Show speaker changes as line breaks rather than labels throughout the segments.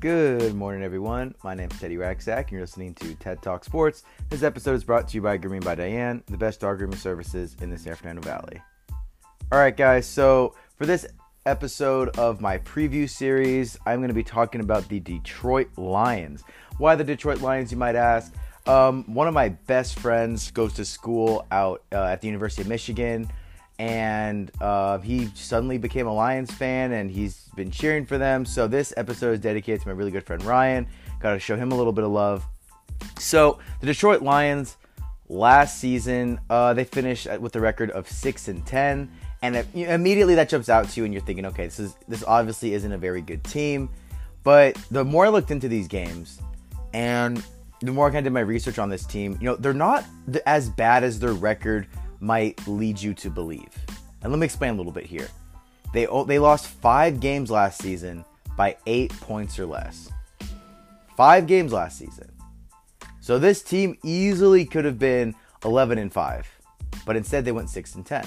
Good morning, everyone. My name is Teddy Racksack, and you're listening to TED Talk Sports. This episode is brought to you by Grooming by Diane, the best dog grooming services in the San Fernando Valley. All right, guys, so for this episode of my preview series, I'm going to be talking about the Detroit Lions. Why the Detroit Lions, you might ask? Um, one of my best friends goes to school out uh, at the University of Michigan and uh, he suddenly became a Lions fan and he's been cheering for them. So this episode is dedicated to my really good friend Ryan. Got to show him a little bit of love. So the Detroit Lions last season uh, they finished with a record of six and ten, and it, you immediately that jumps out to you and you're thinking, okay, this is this obviously isn't a very good team. But the more I looked into these games, and the more I kind of did my research on this team, you know, they're not as bad as their record might lead you to believe. And let me explain a little bit here. They they lost 5 games last season by 8 points or less. 5 games last season. So this team easily could have been 11 and 5, but instead they went 6 and 10.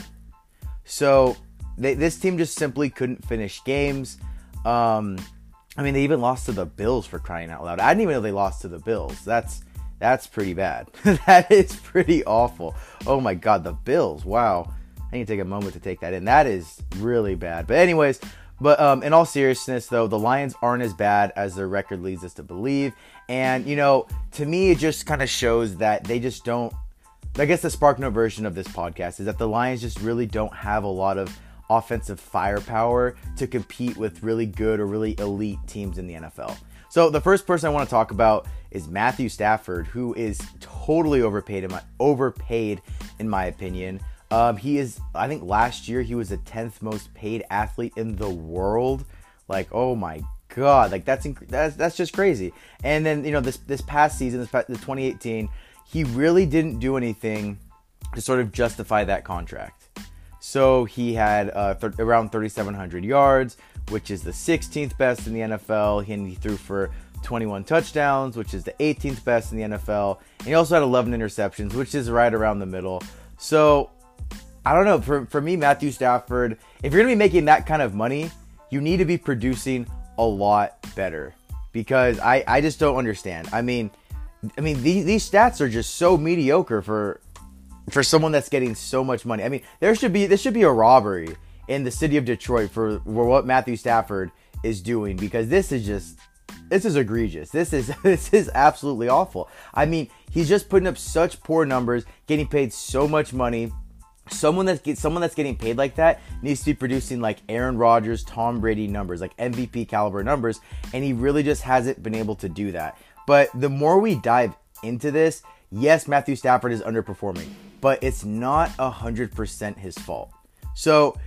So they, this team just simply couldn't finish games. Um, I mean, they even lost to the Bills for crying out loud. I didn't even know they lost to the Bills. That's that's pretty bad. that is pretty awful. Oh my God, the Bills. Wow. I need to take a moment to take that in. That is really bad. But, anyways, but um, in all seriousness, though, the Lions aren't as bad as their record leads us to believe. And, you know, to me, it just kind of shows that they just don't. I guess the Spark Note version of this podcast is that the Lions just really don't have a lot of offensive firepower to compete with really good or really elite teams in the NFL. So the first person I want to talk about is Matthew Stafford, who is totally overpaid in my overpaid in my opinion. Um, he is, I think last year he was the 10th most paid athlete in the world. Like, oh my god, like that's inc- that's that's just crazy. And then you know this this past season, this past, the 2018, he really didn't do anything to sort of justify that contract. So he had uh, th- around 3,700 yards, which is the 16th best in the NFL. And he threw for 21 touchdowns, which is the 18th best in the NFL. And he also had 11 interceptions, which is right around the middle. So I don't know. For, for me, Matthew Stafford, if you're going to be making that kind of money, you need to be producing a lot better because I, I just don't understand. I mean, I mean these, these stats are just so mediocre for for someone that's getting so much money. I mean, there should be this should be a robbery in the city of Detroit for, for what Matthew Stafford is doing because this is just this is egregious. This is this is absolutely awful. I mean, he's just putting up such poor numbers, getting paid so much money. Someone that's get, someone that's getting paid like that needs to be producing like Aaron Rodgers, Tom Brady numbers, like MVP caliber numbers, and he really just hasn't been able to do that. But the more we dive into this, yes, Matthew Stafford is underperforming but it's not 100% his fault. So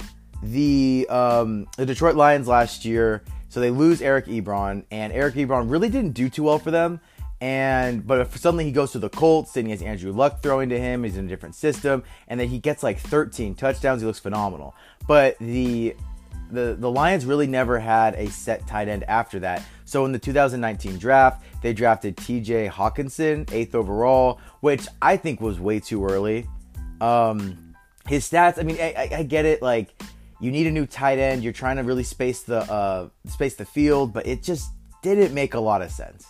the um, the Detroit Lions last year, so they lose Eric Ebron, and Eric Ebron really didn't do too well for them. And but suddenly he goes to the Colts, and he has Andrew Luck throwing to him. He's in a different system, and then he gets like 13 touchdowns. He looks phenomenal. But the the the Lions really never had a set tight end after that. So in the 2019 draft, they drafted T.J. Hockenson, eighth overall, which I think was way too early. Um, his stats, I mean, I, I, get it. Like you need a new tight end. You're trying to really space the uh, space the field, but it just didn't make a lot of sense.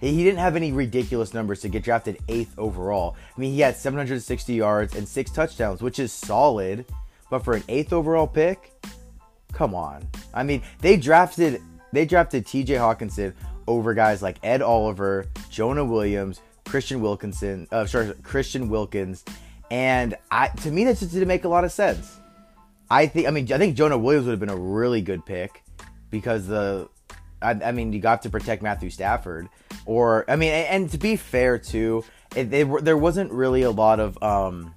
He didn't have any ridiculous numbers to get drafted eighth overall. I mean, he had 760 yards and six touchdowns, which is solid. But for an eighth overall pick, come on. I mean, they drafted they drafted T.J. Hockenson over guys like Ed Oliver, Jonah Williams, Christian Wilkinson, uh, sorry, Christian Wilkins, and I to me that just didn't make a lot of sense. I think I mean I think Jonah Williams would have been a really good pick because the I, I mean you got to protect Matthew Stafford or I mean and, and to be fair too, it, it, there wasn't really a lot of um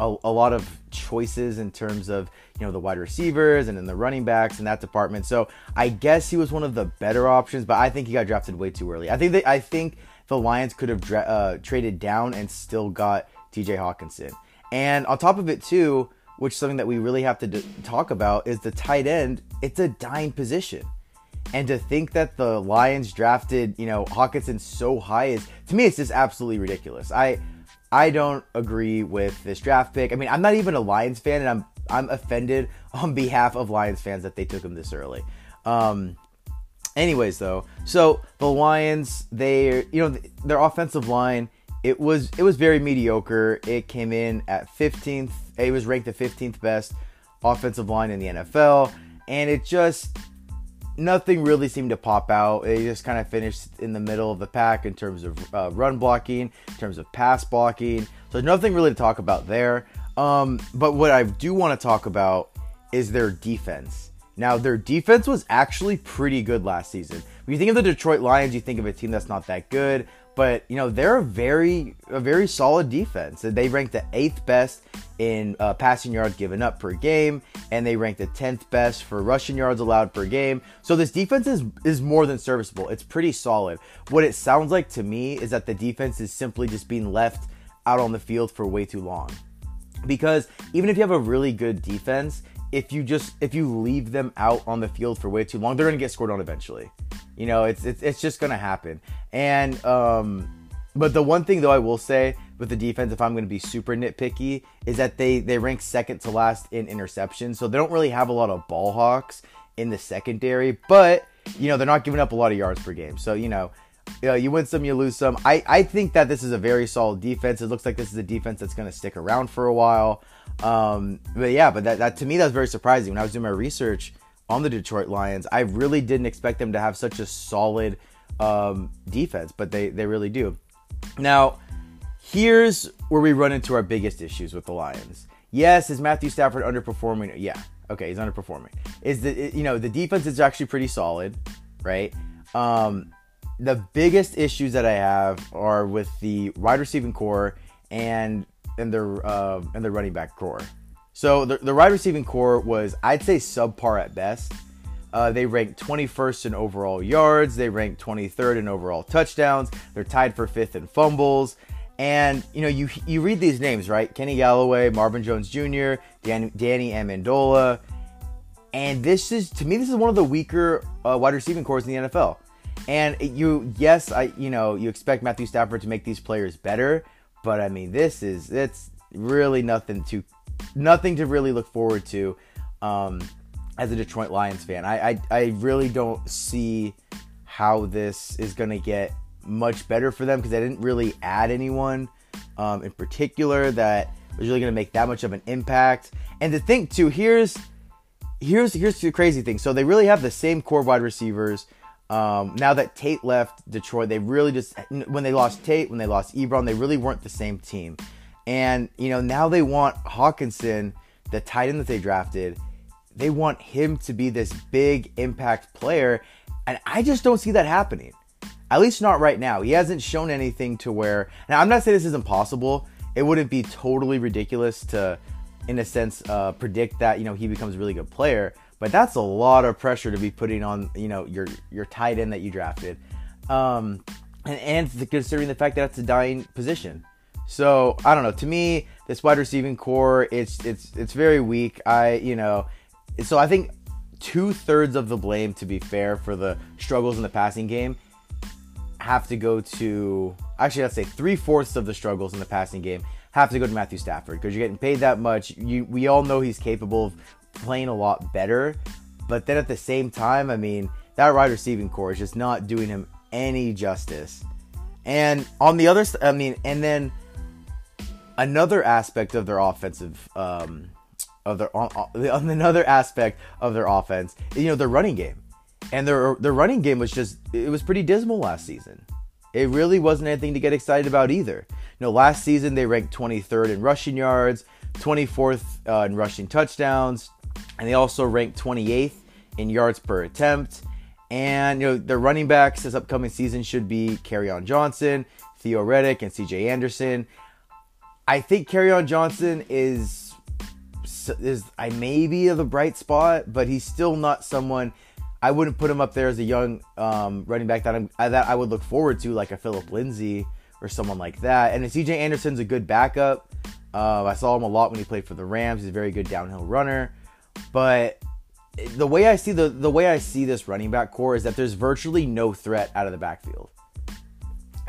a, a lot of choices in terms of you know the wide receivers and then the running backs in that department. So I guess he was one of the better options, but I think he got drafted way too early. I think that I think the Lions could have dra- uh, traded down and still got T.J. Hockenson. And on top of it too, which is something that we really have to d- talk about is the tight end. It's a dying position. And to think that the Lions drafted, you know, Hockenson so high is to me it's just absolutely ridiculous. I I don't agree with this draft pick. I mean, I'm not even a Lions fan, and I'm I'm offended on behalf of Lions fans that they took him this early. Um, Anyways, though, so the Lions, they, you know, their offensive line, it was it was very mediocre. It came in at 15th. It was ranked the 15th best offensive line in the NFL, and it just nothing really seemed to pop out. They just kind of finished in the middle of the pack in terms of uh, run blocking, in terms of pass blocking. So nothing really to talk about there. Um, but what I do want to talk about is their defense. Now, their defense was actually pretty good last season. When you think of the Detroit Lions, you think of a team that's not that good, but you know they're a very a very solid defense. They ranked the eighth best in uh, passing yards given up per game, and they ranked the tenth best for rushing yards allowed per game. So this defense is is more than serviceable. It's pretty solid. What it sounds like to me is that the defense is simply just being left out on the field for way too long. Because even if you have a really good defense, if you just if you leave them out on the field for way too long, they're gonna get scored on eventually. You know, it's it's, it's just gonna happen. And um, but the one thing though I will say with the defense, if I'm gonna be super nitpicky, is that they they rank second to last in interceptions, so they don't really have a lot of ball hawks in the secondary. But you know, they're not giving up a lot of yards per game, so you know. You, know, you win some, you lose some. I, I think that this is a very solid defense. It looks like this is a defense that's going to stick around for a while. Um, but yeah, but that, that to me that was very surprising when I was doing my research on the Detroit Lions. I really didn't expect them to have such a solid um, defense, but they they really do. Now, here's where we run into our biggest issues with the Lions. Yes, is Matthew Stafford underperforming? Yeah, okay, he's underperforming. Is the you know the defense is actually pretty solid, right? Um, the biggest issues that I have are with the wide receiving core and and their uh, and their running back core. So the, the wide receiving core was I'd say subpar at best. Uh, they ranked 21st in overall yards. They ranked 23rd in overall touchdowns. They're tied for fifth in fumbles. And you know, you you read these names, right? Kenny Golladay, Marvin Jones Jr., Dan, Danny Amendola, and this is to me this is one of the weaker uh, wide receiving cores in the NFL. And you, yes, I you know you expect Matthew Stafford to make these players better, but I mean, this is it's really nothing to nothing to really look forward to um, as a Detroit Lions fan. I, I I really don't see how this is going to get much better for them because they didn't really add anyone um, in particular that was really going to make that much of an impact. And to think too, here's here's here's the crazy thing. So they really have the same core wide receivers. Um, now that Tate left Detroit, they really just when they lost Tate, when they lost Ebron, they really weren't the same team. And you know now they want Hockenson, the tight end that they drafted, they want him to be this big impact player, and I just don't see that happening. At least not right now. He hasn't shown anything to where. Now I'm not saying this is impossible. It wouldn't be totally ridiculous to, in a sense, uh, predict that you know he becomes a really good player. But that's a lot of pressure to be putting on, you know, your your tight end that you drafted, um, and, and considering the fact that it's a dying position. So I don't know. To me, this wide receiving core, it's it's it's very weak. I you know, so I think two thirds of the blame, to be fair, for the struggles in the passing game, have to go to actually let's say three fourths of the struggles in the passing game have to go to Matthew Stafford because you're getting paid that much. You we all know he's capable of playing a lot better. But then at the same time, I mean, that wide receiving core is just not doing him any justice. And on the other, I mean, and then another aspect of their offensive, um, of their on, on another aspect of their offense, you know, their running game, and their their running game was just it was pretty dismal last season. It really wasn't anything to get excited about either. You know, last season they ranked 23rd in rushing yards, 24th uh, in rushing touchdowns, and they also ranked 28th in yards per attempt. And you know their running backs this upcoming season should be Kerryon Johnson, Theo Riddick, and C.J. Anderson. I think Kerryon Johnson is is I maybe the bright spot, but he's still not someone. I wouldn't put him up there as a young um, running back that I'm that I would look forward to, like a Phillip Lindsay or someone like that. And C.J. Anderson's a good backup. Uh, I saw him a lot when he played for the Rams. He's a very good downhill runner. But the way I see the the way I see this running back core is that there's virtually no threat out of the backfield.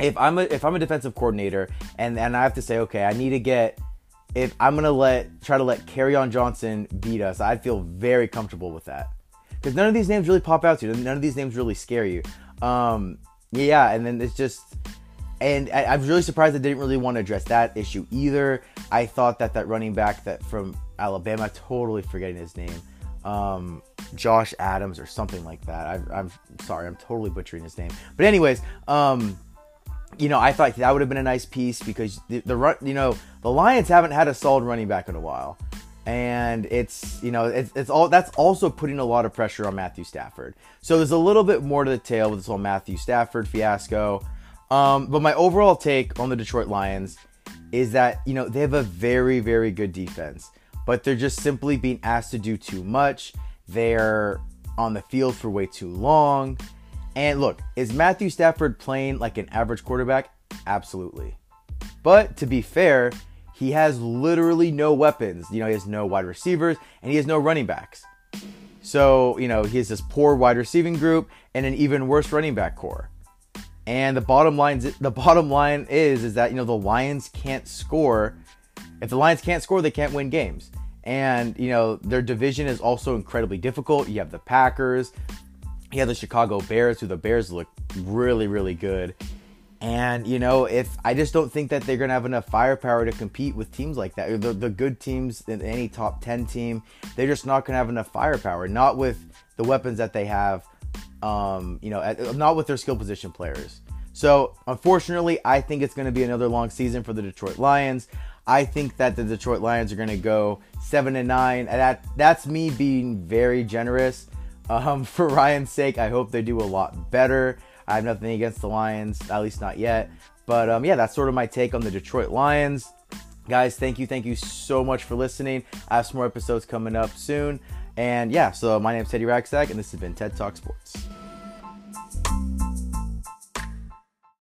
If I'm a if I'm a defensive coordinator and and I have to say, okay, I need to get if I'm gonna let try to let Kerryon Johnson beat us, I'd feel very comfortable with that. because none of these names really pop out to you. None of these names really scare you. Um, yeah, and then it's just, and I, I'm really surprised I didn't really want to address that issue either. I thought that that running back that from Alabama, totally forgetting his name, um, Josh Adams or something like that. I, I'm sorry, I'm totally butchering his name. But anyways, um, you know, I thought that would have been a nice piece because the, the run, you know, the Lions haven't had a solid running back in a while, and it's you know it's, it's all that's also putting a lot of pressure on Matthew Stafford. So there's a little bit more to the tale with this whole Matthew Stafford fiasco. Um, but my overall take on the Detroit Lions is that you know they have a very very good defense, but they're just simply being asked to do too much. They're on the field for way too long and look, is Matthew Stafford playing like an average quarterback? Absolutely. But to be fair, he has literally no weapons. You know, he has no wide receivers and he has no running backs. So, you know, he has this poor wide receiving group and an even worse running back core. And the bottom line the bottom line is is that, you know, the Lions can't score. If the Lions can't score, they can't win games. And, you know, their division is also incredibly difficult. You have the Packers, he had the Chicago Bears, who the Bears look really, really good. And, you know, if I just don't think that they're to have enough firepower to compete with teams like that. The, the good teams in any top 10 team, they're just not to have enough firepower. Not with the weapons that they have, um, you know, not with their skill position players. So, unfortunately, I think it's to be another long season for the Detroit Lions. I think that the Detroit Lions are to go 7 and 9. And that that's me being very generous. Um, for Ryan's sake, I hope they do a lot better. I have nothing against the Lions, at least not yet. But um, yeah, that's sort of my take on the Detroit Lions. Guys, thank you, thank you so much for listening. I have some more episodes coming up soon. And yeah, so my name is Teddy Racksack, and this has been TED Talk Sports.